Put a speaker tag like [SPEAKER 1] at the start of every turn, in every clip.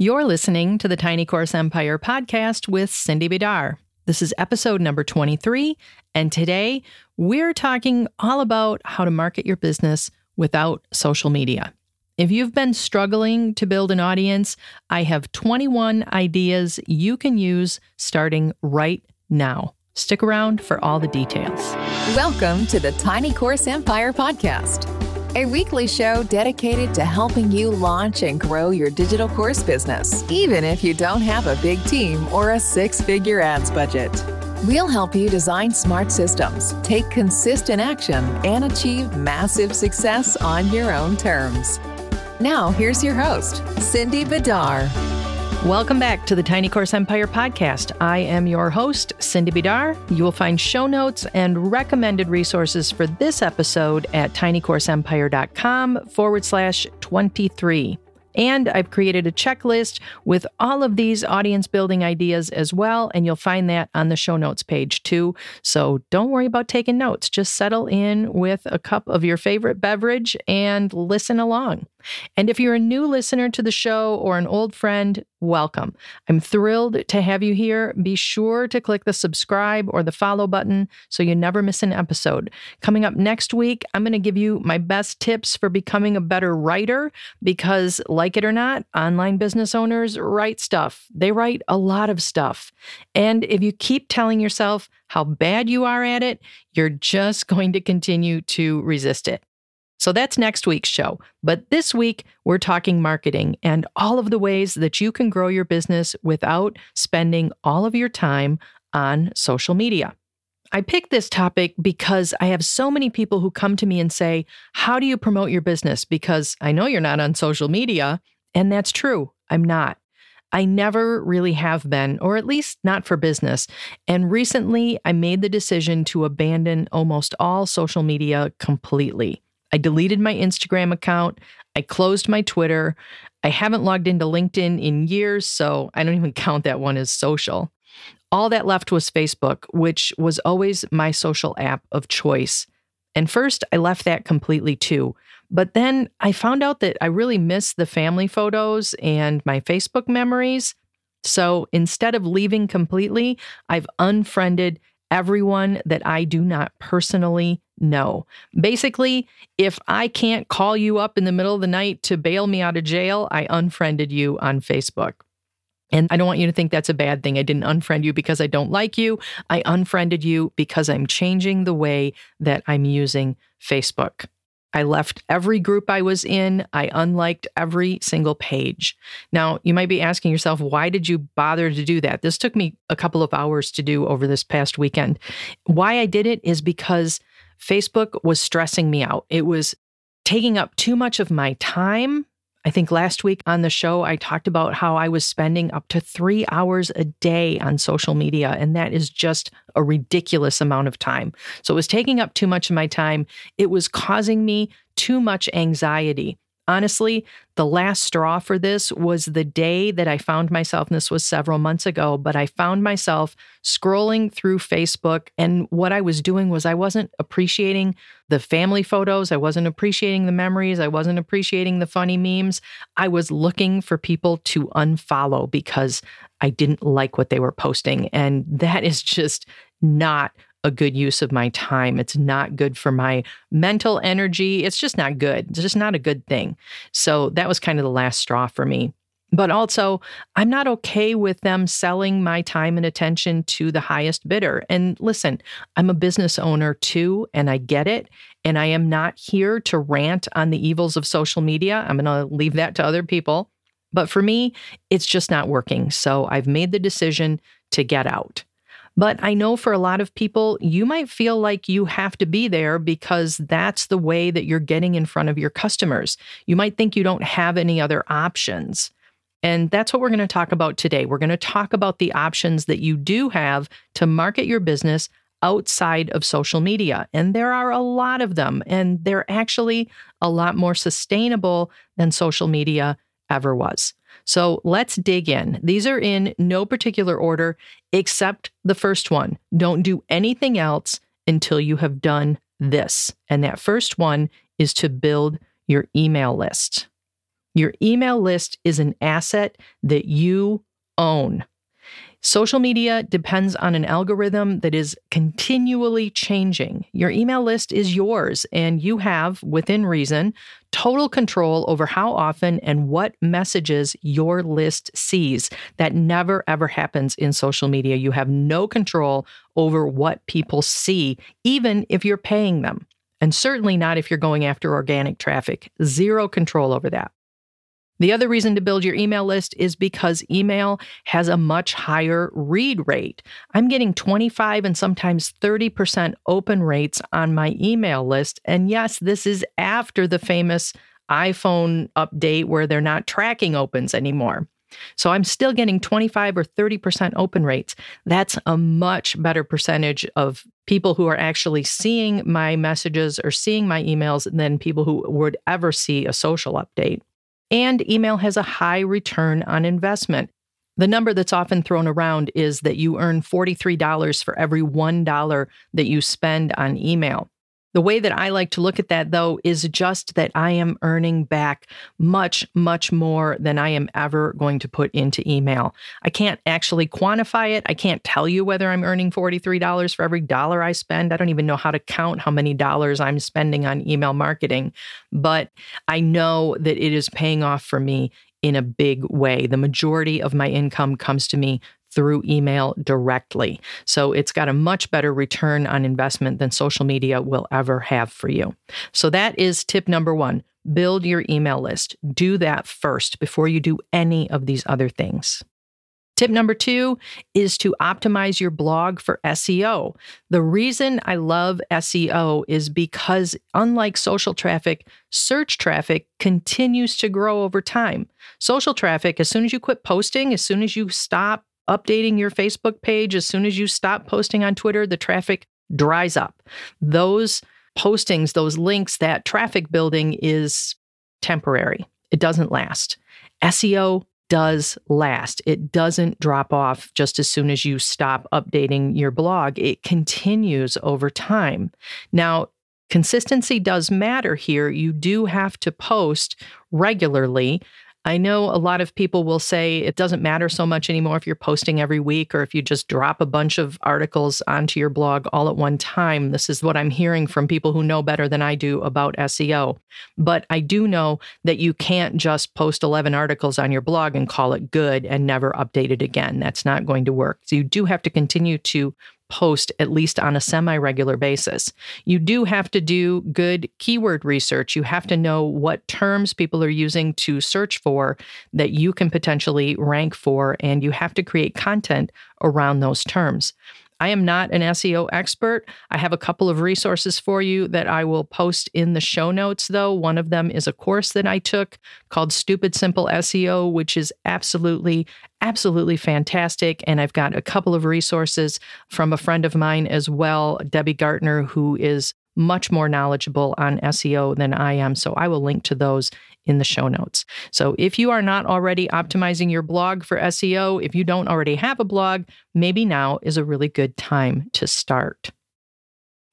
[SPEAKER 1] You're listening to the Tiny Course Empire podcast with Cindy Bidar. This is episode number 23, and today we're talking all about how to market your business without social media. If you've been struggling to build an audience, I have 21 ideas you can use starting right now. Stick around for all the details.
[SPEAKER 2] Welcome to the Tiny Course Empire podcast a weekly show dedicated to helping you launch and grow your digital course business, even if you don't have a big team or a six figure ads budget. We'll help you design smart systems, take consistent action, and achieve massive success on your own terms. Now, here's your host, Cindy Bidar.
[SPEAKER 1] Welcome back to the Tiny Course Empire podcast. I am your host, Cindy Bidar. You will find show notes and recommended resources for this episode at tinycourseempire.com forward slash 23. And I've created a checklist with all of these audience building ideas as well. And you'll find that on the show notes page too. So don't worry about taking notes. Just settle in with a cup of your favorite beverage and listen along. And if you're a new listener to the show or an old friend, welcome. I'm thrilled to have you here. Be sure to click the subscribe or the follow button so you never miss an episode. Coming up next week, I'm going to give you my best tips for becoming a better writer because, like it or not, online business owners write stuff. They write a lot of stuff. And if you keep telling yourself how bad you are at it, you're just going to continue to resist it. So that's next week's show. But this week, we're talking marketing and all of the ways that you can grow your business without spending all of your time on social media. I picked this topic because I have so many people who come to me and say, How do you promote your business? Because I know you're not on social media. And that's true. I'm not. I never really have been, or at least not for business. And recently, I made the decision to abandon almost all social media completely. I deleted my Instagram account. I closed my Twitter. I haven't logged into LinkedIn in years, so I don't even count that one as social. All that left was Facebook, which was always my social app of choice. And first, I left that completely too. But then I found out that I really miss the family photos and my Facebook memories. So instead of leaving completely, I've unfriended everyone that I do not personally know. Basically, if I can't call you up in the middle of the night to bail me out of jail, I unfriended you on Facebook. And I don't want you to think that's a bad thing. I didn't unfriend you because I don't like you. I unfriended you because I'm changing the way that I'm using Facebook. I left every group I was in. I unliked every single page. Now, you might be asking yourself, why did you bother to do that? This took me a couple of hours to do over this past weekend. Why I did it is because Facebook was stressing me out. It was taking up too much of my time I think last week on the show, I talked about how I was spending up to three hours a day on social media, and that is just a ridiculous amount of time. So it was taking up too much of my time. It was causing me too much anxiety. Honestly, the last straw for this was the day that I found myself, and this was several months ago, but I found myself scrolling through Facebook. And what I was doing was I wasn't appreciating the family photos. I wasn't appreciating the memories. I wasn't appreciating the funny memes. I was looking for people to unfollow because I didn't like what they were posting. And that is just not a good use of my time. It's not good for my mental energy. It's just not good. It's just not a good thing. So that was kind of the last straw for me. But also, I'm not okay with them selling my time and attention to the highest bidder. And listen, I'm a business owner too, and I get it. And I am not here to rant on the evils of social media. I'm going to leave that to other people. But for me, it's just not working. So I've made the decision to get out. But I know for a lot of people, you might feel like you have to be there because that's the way that you're getting in front of your customers. You might think you don't have any other options. And that's what we're going to talk about today. We're going to talk about the options that you do have to market your business outside of social media. And there are a lot of them, and they're actually a lot more sustainable than social media ever was. So let's dig in. These are in no particular order except the first one. Don't do anything else until you have done this. And that first one is to build your email list. Your email list is an asset that you own. Social media depends on an algorithm that is continually changing. Your email list is yours, and you have, within reason, total control over how often and what messages your list sees. That never, ever happens in social media. You have no control over what people see, even if you're paying them. And certainly not if you're going after organic traffic. Zero control over that. The other reason to build your email list is because email has a much higher read rate. I'm getting 25 and sometimes 30% open rates on my email list. And yes, this is after the famous iPhone update where they're not tracking opens anymore. So I'm still getting 25 or 30% open rates. That's a much better percentage of people who are actually seeing my messages or seeing my emails than people who would ever see a social update. And email has a high return on investment. The number that's often thrown around is that you earn $43 for every $1 that you spend on email. The way that I like to look at that, though, is just that I am earning back much, much more than I am ever going to put into email. I can't actually quantify it. I can't tell you whether I'm earning $43 for every dollar I spend. I don't even know how to count how many dollars I'm spending on email marketing, but I know that it is paying off for me in a big way. The majority of my income comes to me through email directly. So it's got a much better return on investment than social media will ever have for you. So that is tip number one build your email list. Do that first before you do any of these other things. Tip number two is to optimize your blog for SEO. The reason I love SEO is because, unlike social traffic, search traffic continues to grow over time. Social traffic, as soon as you quit posting, as soon as you stop updating your Facebook page, as soon as you stop posting on Twitter, the traffic dries up. Those postings, those links, that traffic building is temporary, it doesn't last. SEO does last. It doesn't drop off just as soon as you stop updating your blog. It continues over time. Now, consistency does matter here. You do have to post regularly. I know a lot of people will say it doesn't matter so much anymore if you're posting every week or if you just drop a bunch of articles onto your blog all at one time. This is what I'm hearing from people who know better than I do about SEO. But I do know that you can't just post 11 articles on your blog and call it good and never update it again. That's not going to work. So you do have to continue to post at least on a semi regular basis. You do have to do good keyword research. You have to know what terms people are using to search for that you can potentially rank for, and you have to create content around those terms. I am not an SEO expert. I have a couple of resources for you that I will post in the show notes, though. One of them is a course that I took called Stupid Simple SEO, which is absolutely, absolutely fantastic. And I've got a couple of resources from a friend of mine as well, Debbie Gartner, who is much more knowledgeable on SEO than I am. So I will link to those in the show notes. So if you are not already optimizing your blog for SEO, if you don't already have a blog, maybe now is a really good time to start.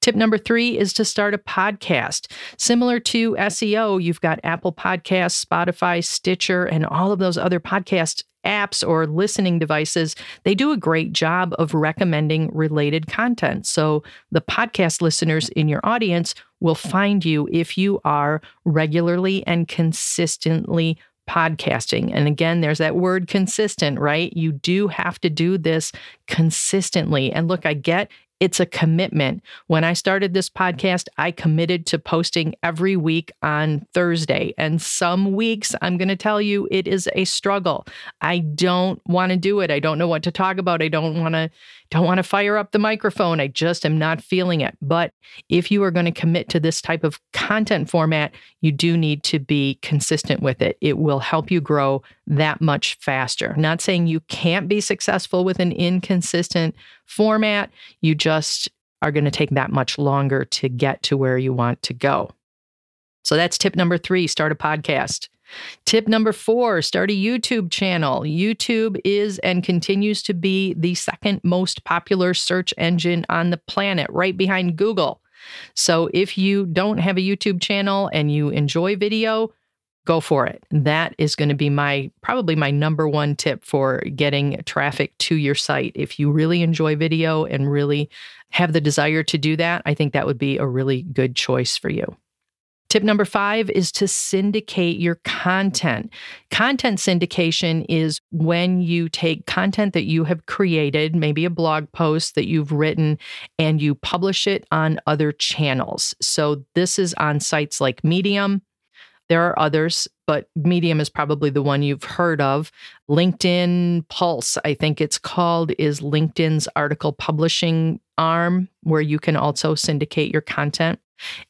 [SPEAKER 1] Tip number three is to start a podcast. Similar to SEO, you've got Apple Podcasts, Spotify, Stitcher, and all of those other podcast apps or listening devices. They do a great job of recommending related content. So the podcast listeners in your audience will find you if you are regularly and consistently podcasting. And again, there's that word consistent, right? You do have to do this consistently. And look, I get it's a commitment. When I started this podcast, I committed to posting every week on Thursday. And some weeks, I'm going to tell you, it is a struggle. I don't want to do it. I don't know what to talk about. I don't want to don't want to fire up the microphone. I just am not feeling it. But if you are going to commit to this type of content format, you do need to be consistent with it. It will help you grow that much faster. Not saying you can't be successful with an inconsistent format, you just are going to take that much longer to get to where you want to go. So that's tip number three start a podcast. Tip number four start a YouTube channel. YouTube is and continues to be the second most popular search engine on the planet, right behind Google. So if you don't have a YouTube channel and you enjoy video, go for it. That is going to be my probably my number one tip for getting traffic to your site. If you really enjoy video and really have the desire to do that, I think that would be a really good choice for you. Tip number five is to syndicate your content. Content syndication is when you take content that you have created, maybe a blog post that you've written, and you publish it on other channels. So this is on sites like Medium. There are others, but Medium is probably the one you've heard of. LinkedIn Pulse, I think it's called, is LinkedIn's article publishing arm where you can also syndicate your content.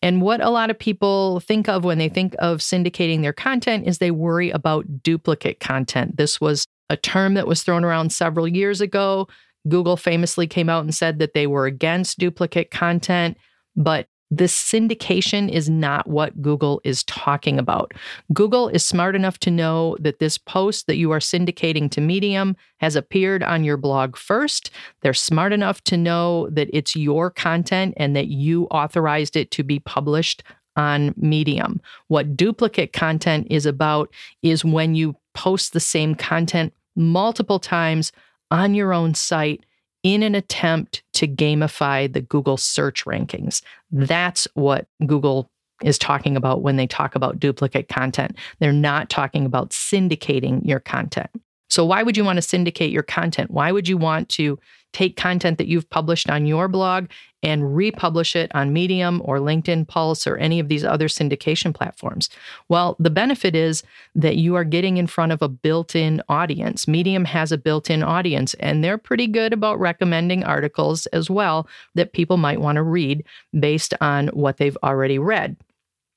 [SPEAKER 1] And what a lot of people think of when they think of syndicating their content is they worry about duplicate content. This was a term that was thrown around several years ago. Google famously came out and said that they were against duplicate content, but this syndication is not what Google is talking about. Google is smart enough to know that this post that you are syndicating to Medium has appeared on your blog first. They're smart enough to know that it's your content and that you authorized it to be published on Medium. What duplicate content is about is when you post the same content multiple times on your own site in an attempt to gamify the Google search rankings. That's what Google is talking about when they talk about duplicate content. They're not talking about syndicating your content. So, why would you want to syndicate your content? Why would you want to take content that you've published on your blog and republish it on Medium or LinkedIn Pulse or any of these other syndication platforms? Well, the benefit is that you are getting in front of a built in audience. Medium has a built in audience, and they're pretty good about recommending articles as well that people might want to read based on what they've already read.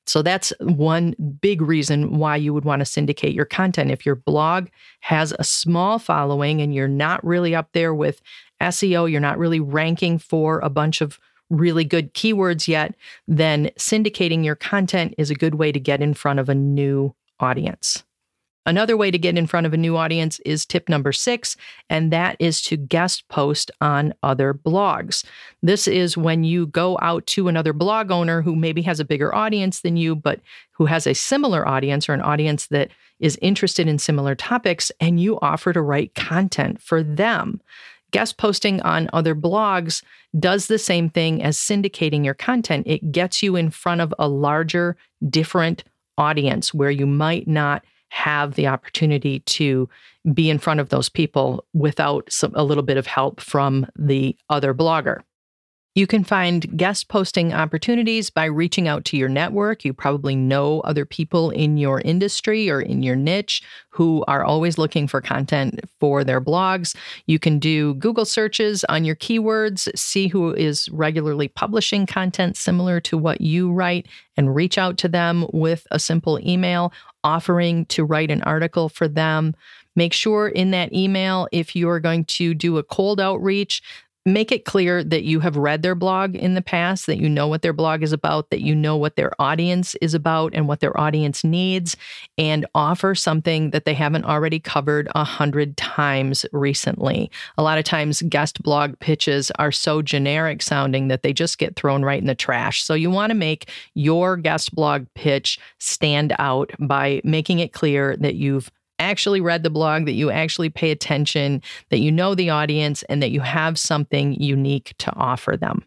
[SPEAKER 1] So that's one big reason why you would want to syndicate your content. If your blog has a small following and you're not really up there with SEO, you're not really ranking for a bunch of really good keywords yet, then syndicating your content is a good way to get in front of a new audience. Another way to get in front of a new audience is tip number six, and that is to guest post on other blogs. This is when you go out to another blog owner who maybe has a bigger audience than you, but who has a similar audience or an audience that is interested in similar topics, and you offer to write content for them. Guest posting on other blogs does the same thing as syndicating your content. It gets you in front of a larger, different audience where you might not have the opportunity to be in front of those people without some, a little bit of help from the other blogger. You can find guest posting opportunities by reaching out to your network. You probably know other people in your industry or in your niche who are always looking for content for their blogs. You can do Google searches on your keywords, see who is regularly publishing content similar to what you write, and reach out to them with a simple email offering to write an article for them. Make sure in that email, if you're going to do a cold outreach, make it clear that you have read their blog in the past, that you know what their blog is about, that you know what their audience is about and what their audience needs, and offer something that they haven't already covered a hundred times recently. A lot of times, guest blog pitches are so generic sounding that they just get thrown right in the trash. So, you want to make your guest blog pitch stand out by making it clear that you've actually read the blog, that you actually pay attention, that you know the audience, and that you have something unique to offer them.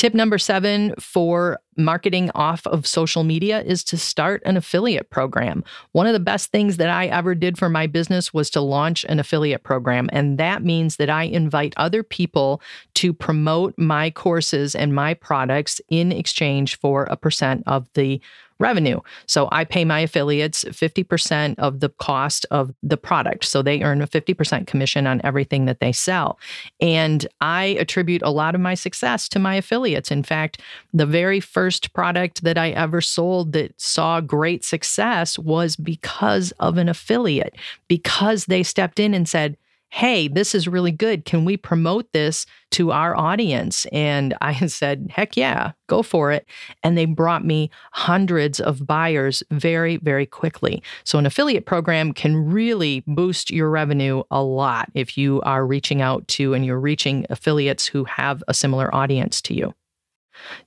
[SPEAKER 1] Tip number seven for marketing off of social media is to start an affiliate program. One of the best things that I ever did for my business was to launch an affiliate program. And that means that I invite other people to promote my courses and my products in exchange for a percent of the revenue. So I pay my affiliates 50% of the cost of the product. So they earn a 50% commission on everything that they sell. And I attribute a lot of my success to my affiliates. In fact, the very first product that I ever sold that saw great success was because of an affiliate, because they stepped in and said, hey, this is really good. Can we promote this to our audience? And I said, heck yeah, go for it. And they brought me hundreds of buyers very, very quickly. So, an affiliate program can really boost your revenue a lot if you are reaching out to and you're reaching affiliates who have a similar audience to you.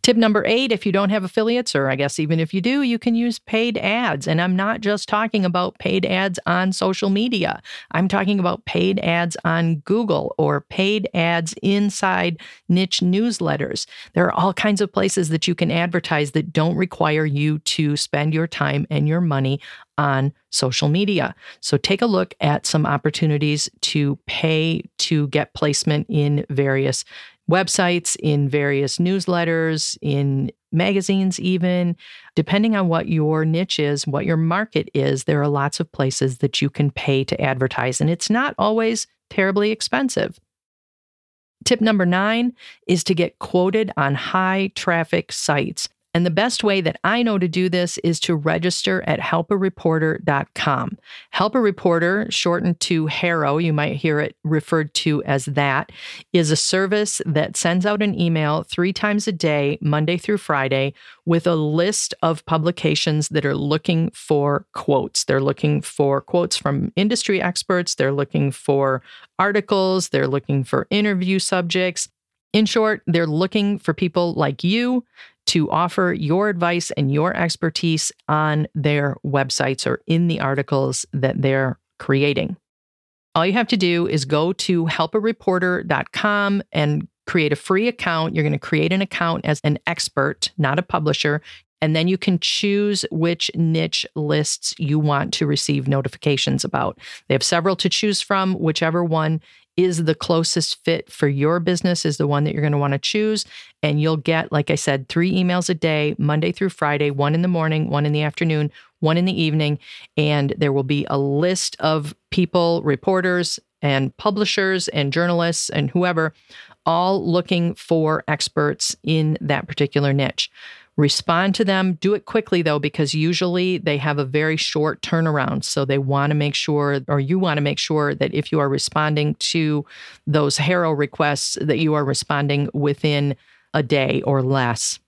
[SPEAKER 1] Tip number eight if you don't have affiliates, or I guess even if you do, you can use paid ads. And I'm not just talking about paid ads on social media, I'm talking about paid ads on Google or paid ads inside niche newsletters. There are all kinds of places that you can advertise that don't require you to spend your time and your money on social media. So take a look at some opportunities to pay to get placement in various websites, in various newsletters, in magazines, even. Depending on what your niche is, what your market is, there are lots of places that you can pay to advertise, and it's not always terribly expensive. Tip number nine is to get quoted on high traffic sites. And the best way that I know to do this is to register at helpareporter.com. Help a Reporter, shortened to HARO, you might hear it referred to as that, is a service that sends out an email three times a day, Monday through Friday, with a list of publications that are looking for quotes. They're looking for quotes from industry experts, they're looking for articles, they're looking for interview subjects. In short, they're looking for people like you to offer your advice and your expertise on their websites or in the articles that they're creating. All you have to do is go to helpareporter.com and create a free account. You're going to create an account as an expert, not a publisher. And then you can choose which niche lists you want to receive notifications about. They have several to choose from. Whichever one is the closest fit for your business is the one that you're going to want to choose. And you'll get, like I said, three emails a day, Monday through Friday, one in the morning, one in the afternoon, one in the evening. And there will be a list of people, reporters, and publishers, and journalists, and whoever, all looking for experts in that particular niche. Respond to them. Do it quickly though, because usually they have a very short turnaround. So they want to make sure, or you want to make sure that if you are responding to those HARO requests, that you are responding within a day or less.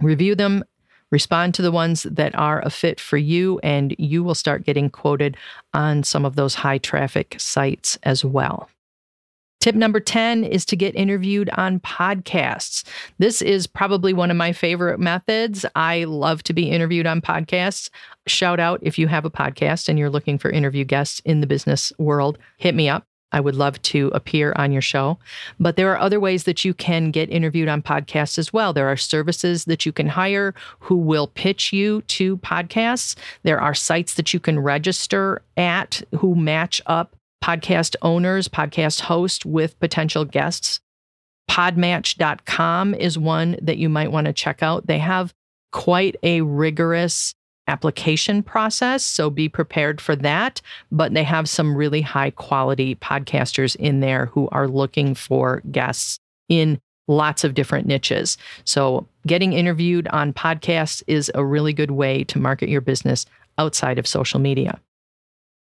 [SPEAKER 1] Review them, respond to the ones that are a fit for you, and you will start getting quoted on some of those high traffic sites as well. Tip number 10 is to get interviewed on podcasts. This is probably one of my favorite methods. I love to be interviewed on podcasts. Shout out if you have a podcast and you're looking for interview guests in the business world, hit me up. I would love to appear on your show. But there are other ways that you can get interviewed on podcasts as well. There are services that you can hire who will pitch you to podcasts. There are sites that you can register at who match up podcast owners, podcast hosts with potential guests. Podmatch.com is one that you might want to check out. They have quite a rigorous application process, so be prepared for that. But they have some really high quality podcasters in there who are looking for guests in lots of different niches. So, getting interviewed on podcasts is a really good way to market your business outside of social media.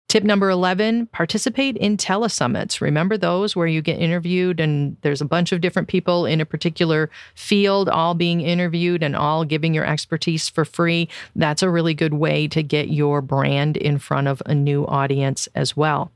[SPEAKER 1] Tip number 11 participate in telesummits. Remember those where you get interviewed and there's a bunch of different people in a particular field all being interviewed and all giving your expertise for free? That's a really good way to get your brand in front of a new audience as well.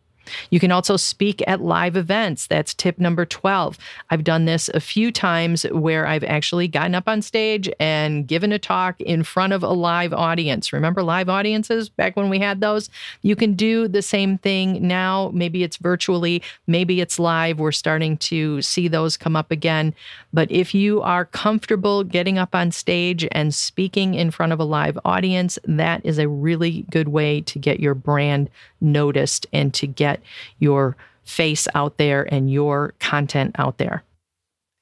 [SPEAKER 1] You can also speak at live events. That's tip number 12. I've done this a few times where I've actually gotten up on stage and given a talk in front of a live audience. Remember live audiences back when we had those? You can do the same thing now. Maybe it's virtually, maybe it's live. We're starting to see those come up again. But if you are comfortable getting up on stage and speaking in front of a live audience, that is a really good way to get your brand noticed and to get your face out there and your content out there.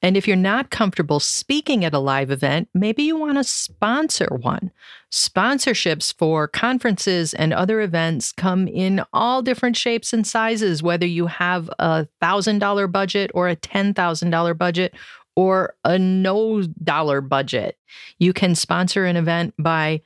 [SPEAKER 1] And if you're not comfortable speaking at a live event, maybe you want to sponsor one. Sponsorships for conferences and other events come in all different shapes and sizes, whether you have a $1,000 budget or a $10,000 budget or a no dollar budget. You can sponsor an event by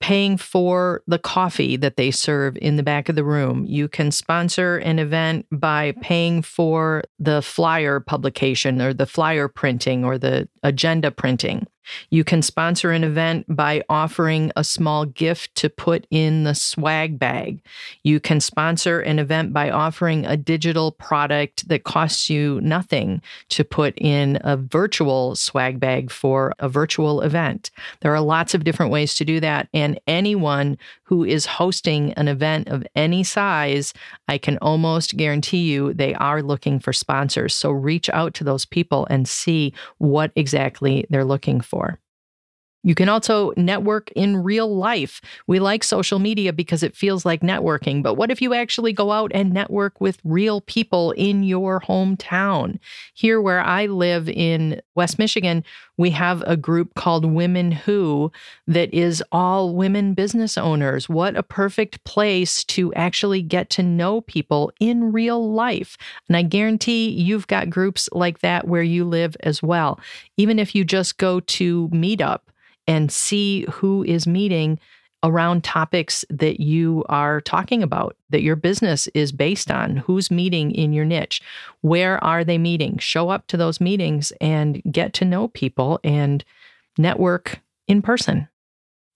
[SPEAKER 1] paying for the coffee that they serve in the back of the room. You can sponsor an event by paying for the flyer publication or the flyer printing or the agenda printing. You can sponsor an event by offering a small gift to put in the swag bag. You can sponsor an event by offering a digital product that costs you nothing to put in a virtual swag bag for a virtual event. There are lots of different ways to do that. And anyone who is hosting an event of any size, I can almost guarantee you they are looking for sponsors. So reach out to those people and see what exactly they're looking for. You can also network in real life. We like social media because it feels like networking, but what if you actually go out and network with real people in your hometown? Here, where I live in West Michigan, we have a group called Women Who that is all women business owners. What a perfect place to actually get to know people in real life. And I guarantee you've got groups like that where you live as well. Even if you just go to Meetup, and see who is meeting around topics that you are talking about, that your business is based on. Who's meeting in your niche? Where are they meeting? Show up to those meetings and get to know people and network in person.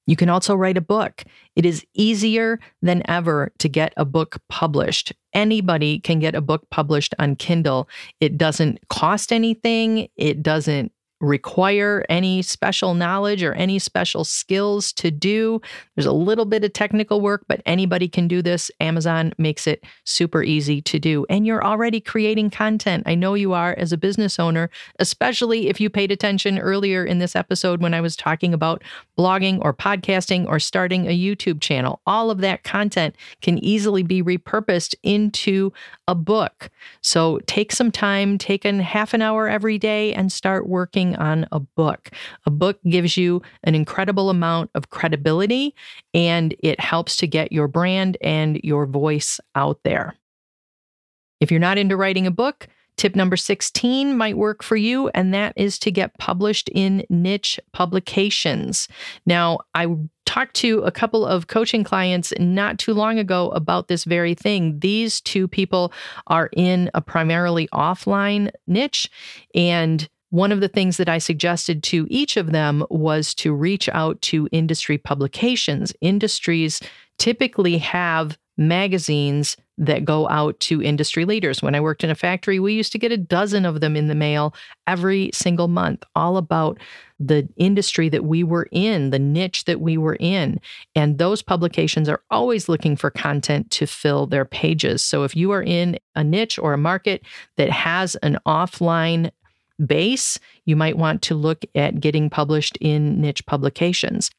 [SPEAKER 1] You can also write a book. It is easier than ever to get a book published. Anybody can get a book published on Kindle. It doesn't cost anything, it doesn't require any special knowledge or any special skills to do. There's a little bit of technical work, but anybody can do this. Amazon makes it super easy to do. And you're already creating content. I know you are as a business owner, especially if you paid attention earlier in this episode when I was talking about blogging or podcasting or starting a YouTube channel. All of that content can easily be repurposed into a book. So take some time, take a half an hour every day and start working on a book. A book gives you an incredible amount of credibility and it helps to get your brand and your voice out there. If you're not into writing a book, Tip number 16 might work for you, and that is to get published in niche publications. Now, I talked to a couple of coaching clients not too long ago about this very thing. These two people are in a primarily offline niche, and one of the things that I suggested to each of them was to reach out to industry publications. Industries typically have magazines that go out to industry leaders. When I worked in a factory, we used to get a dozen of them in the mail every single month, all about the industry that we were in, the niche that we were in. And those publications are always looking for content to fill their pages. So if you are in a niche or a market that has an offline base, you might want to look at getting published in niche publications.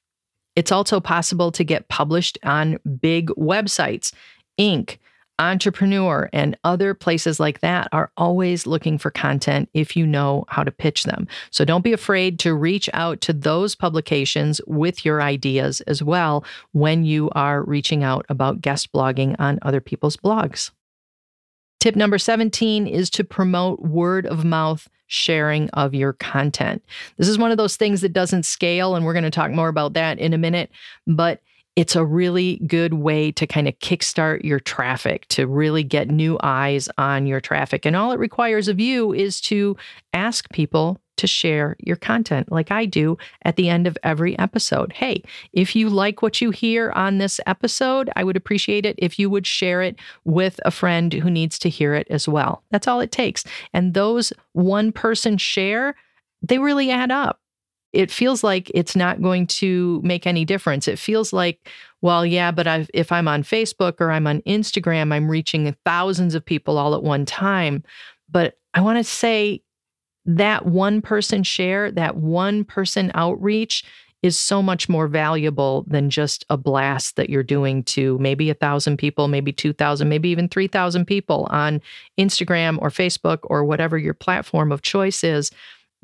[SPEAKER 1] It's also possible to get published on big websites. Inc., Entrepreneur, and other places like that are always looking for content if you know how to pitch them. So don't be afraid to reach out to those publications with your ideas as well when you are reaching out about guest blogging on other people's blogs. Tip number 17 is to promote word of mouth sharing of your content. This is one of those things that doesn't scale, and we're going to talk more about that in a minute, but it's a really good way to kind of kickstart your traffic, to really get new eyes on your traffic. And all it requires of you is to ask people to share your content, like I do at the end of every episode. Hey, if you like what you hear on this episode, I would appreciate it if you would share it with a friend who needs to hear it as well. That's all it takes. And those one person share, they really add up. It feels like it's not going to make any difference. It feels like, well, yeah, but I've, if I'm on Facebook or I'm on Instagram, I'm reaching thousands of people all at one time. But I want to say that one person share, that one person outreach is so much more valuable than just a blast that you're doing to maybe a thousand people, maybe 2,000, maybe even 3,000 people on Instagram or Facebook or whatever your platform of choice is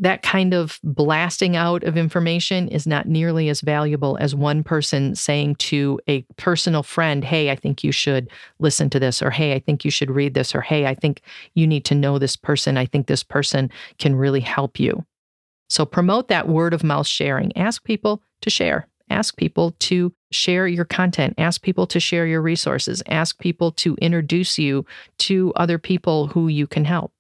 [SPEAKER 1] that kind of blasting out of information is not nearly as valuable as one person saying to a personal friend, Hey, I think you should listen to this, or Hey, I think you should read this, or Hey, I think you need to know this person. I think this person can really help you. So promote that word of mouth sharing. Ask people to share. Ask people to share your content. Ask people to share your resources. Ask people to introduce you to other people who you can help.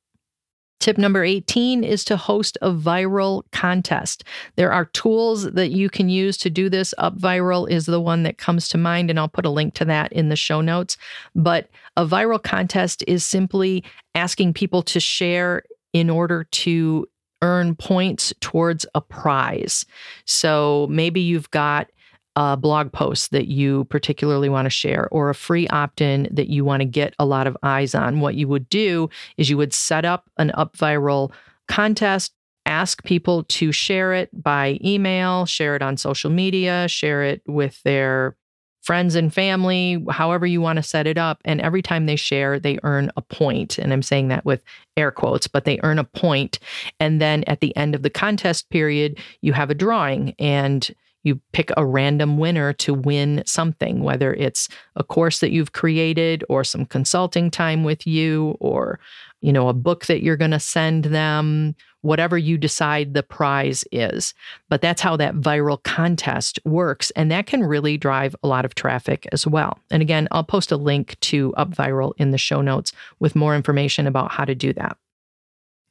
[SPEAKER 1] Tip number 18 is to host a viral contest. There are tools that you can use to do this. UpViral is the one that comes to mind, and I'll put a link to that in the show notes. But a viral contest is simply asking people to share in order to earn points towards a prize. So maybe you've got a blog post that you particularly want to share or a free opt in that you want to get a lot of eyes on, what you would do is you would set up an UpViral contest, ask people to share it by email, share it on social media, share it with their friends and family, however you want to set it up. And every time they share, they earn a point. And I'm saying that with air quotes, but they earn a point. And then at the end of the contest period, you have a drawing and you pick a random winner to win something, whether it's a course that you've created or some consulting time with you or you know a book that you're going to send them, whatever you decide the prize is. But that's how that viral contest works and that can really drive a lot of traffic as well. And again, I'll post a link to UpViral in the show notes with more information about how to do that.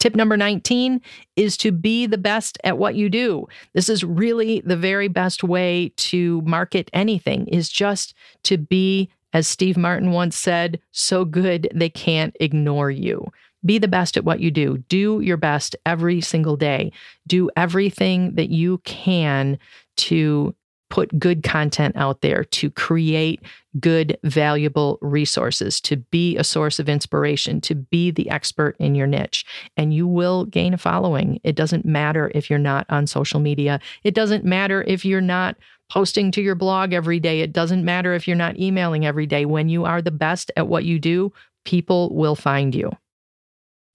[SPEAKER 1] Tip number 19 is to be the best at what you do. This is really the very best way to market anything is just to be as Steve Martin once said, so good they can't ignore you. Be the best at what you do. Do your best every single day. Do everything that you can to put good content out there, to create good, valuable resources, to be a source of inspiration, to be the expert in your niche. And you will gain a following. It doesn't matter if you're not on social media, it doesn't matter if you're not posting to your blog every day, it doesn't matter if you're not emailing every day. When you are the best at what you do, people will find you.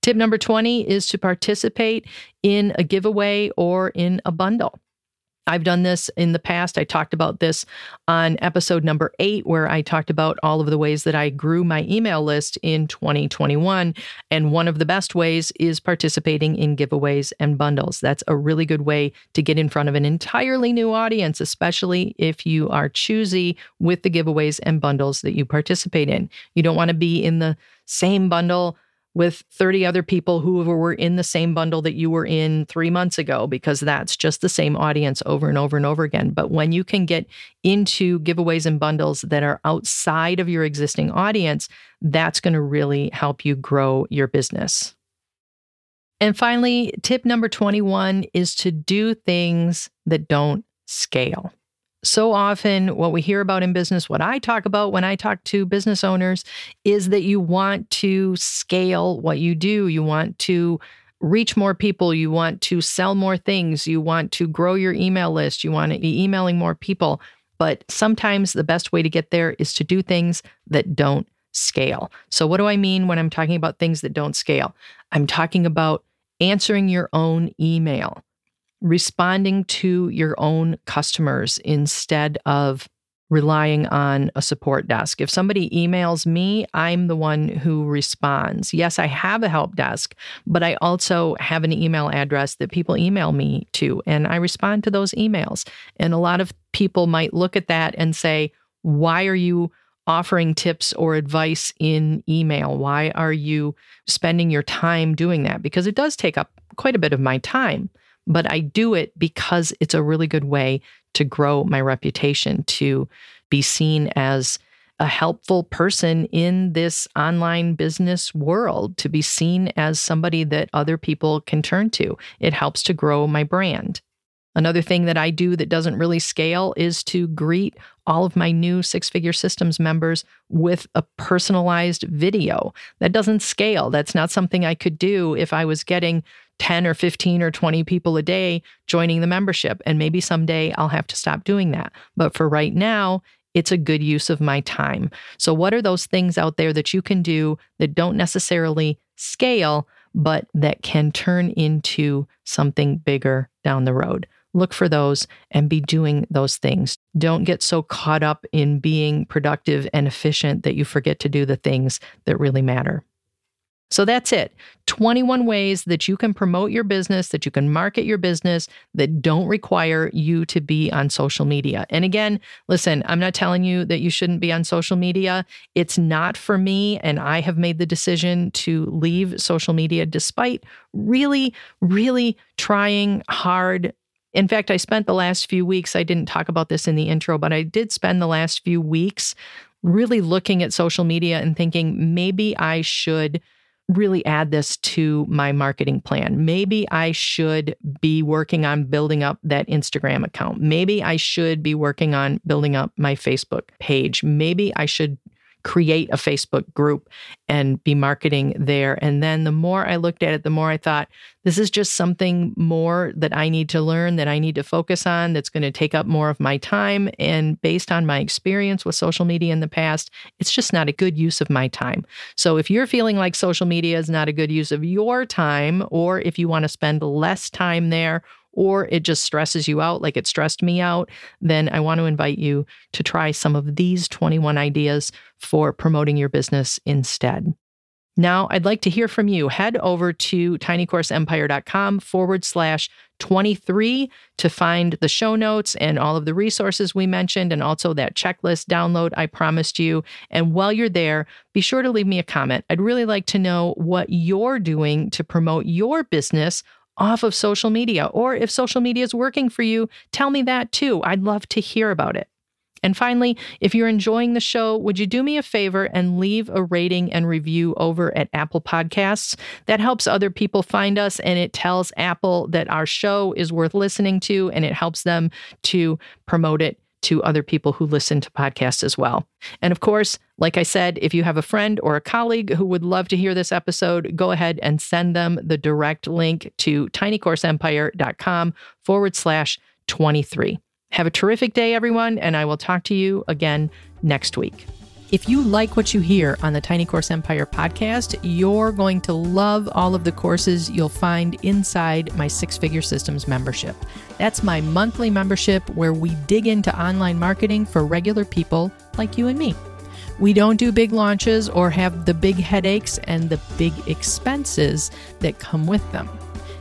[SPEAKER 1] Tip number 20 is to participate in a giveaway or in a bundle. I've done this in the past. I talked about this on episode number eight, where I talked about all of the ways that I grew my email list in 2021. And one of the best ways is participating in giveaways and bundles. That's a really good way to get in front of an entirely new audience, especially if you are choosy with the giveaways and bundles that you participate in. You don't want to be in the same bundle with 30 other people who were in the same bundle that you were in three months ago, because that's just the same audience over and over and over again. But when you can get into giveaways and bundles that are outside of your existing audience, that's going to really help you grow your business. And finally, tip number 21 is to do things that don't scale so often what we hear about in business, what I talk about when I talk to business owners, is that you want to scale what you do. You want to reach more people. You want to sell more things. You want to grow your email list. You want to be emailing more people. But sometimes the best way to get there is to do things that don't scale. So, what do I mean when I'm talking about things that don't scale? I'm talking about answering your own email responding to your own customers instead of relying on a support desk. If somebody emails me, I'm the one who responds. Yes, I have a help desk, but I also have an email address that people email me to, and I respond to those emails. And a lot of people might look at that and say, Why are you offering tips or advice in email? Why are you spending your time doing that? Because it does take up quite a bit of my time but I do it because it's a really good way to grow my reputation, to be seen as a helpful person in this online business world, to be seen as somebody that other people can turn to. It helps to grow my brand. Another thing that I do that doesn't really scale is to greet all of my new six figure systems members with a personalized video. That doesn't scale. That's not something I could do if I was getting 10 or 15 or 20 people a day joining the membership. And maybe someday I'll have to stop doing that. But for right now, it's a good use of my time. So, what are those things out there that you can do that don't necessarily scale, but that can turn into something bigger down the road? Look for those and be doing those things. Don't get so caught up in being productive and efficient that you forget to do the things that really matter. So that's it 21 ways that you can promote your business, that you can market your business that don't require you to be on social media. And again, listen, I'm not telling you that you shouldn't be on social media. It's not for me. And I have made the decision to leave social media despite really, really trying hard in fact, I spent the last few weeks, I didn't talk about this in the intro, but I did spend the last few weeks really looking at social media and thinking maybe I should really add this to my marketing plan. Maybe I should be working on building up that Instagram account. Maybe I should be working on building up my Facebook page. Maybe I should create a Facebook group and be marketing there. And then the more I looked at it, the more I thought, this is just something more that I need to learn, that I need to focus on, that's going to take up more of my time. And based on my experience with social media in the past, it's just not a good use of my time. So if you're feeling like social media is not a good use of your time, or if you want to spend less time there, or it just stresses you out like it stressed me out, then I want to invite you to try some of these 21 ideas for promoting your business instead. Now, I'd like to hear from you. Head over to tinycourseempire.com forward slash 23 to find the show notes and all of the resources we mentioned, and also that checklist download I promised you. And while you're there, be sure to leave me a comment. I'd really like to know what you're doing to promote your business off of social media. Or if social media is working for you, tell me that too. I'd love to hear about it. And finally, if you're enjoying the show, would you do me a favor and leave a rating and review over at Apple Podcasts? That helps other people find us and it tells Apple that our show is worth listening to and it helps them to promote it to other people who listen to podcasts as well. And of course, like I said, if you have a friend or a colleague who would love to hear this episode, go ahead and send them the direct link to tinycourseempire.com forward slash 23. Have a terrific day, everyone, and I will talk to you again next week. If you like what you hear on the Tiny Course Empire podcast, you're going to love all of the courses you'll find inside my Six Figure Systems membership. That's my monthly membership where we dig into online marketing for regular people like you and me. We don't do big launches or have the big headaches and the big expenses that come with them.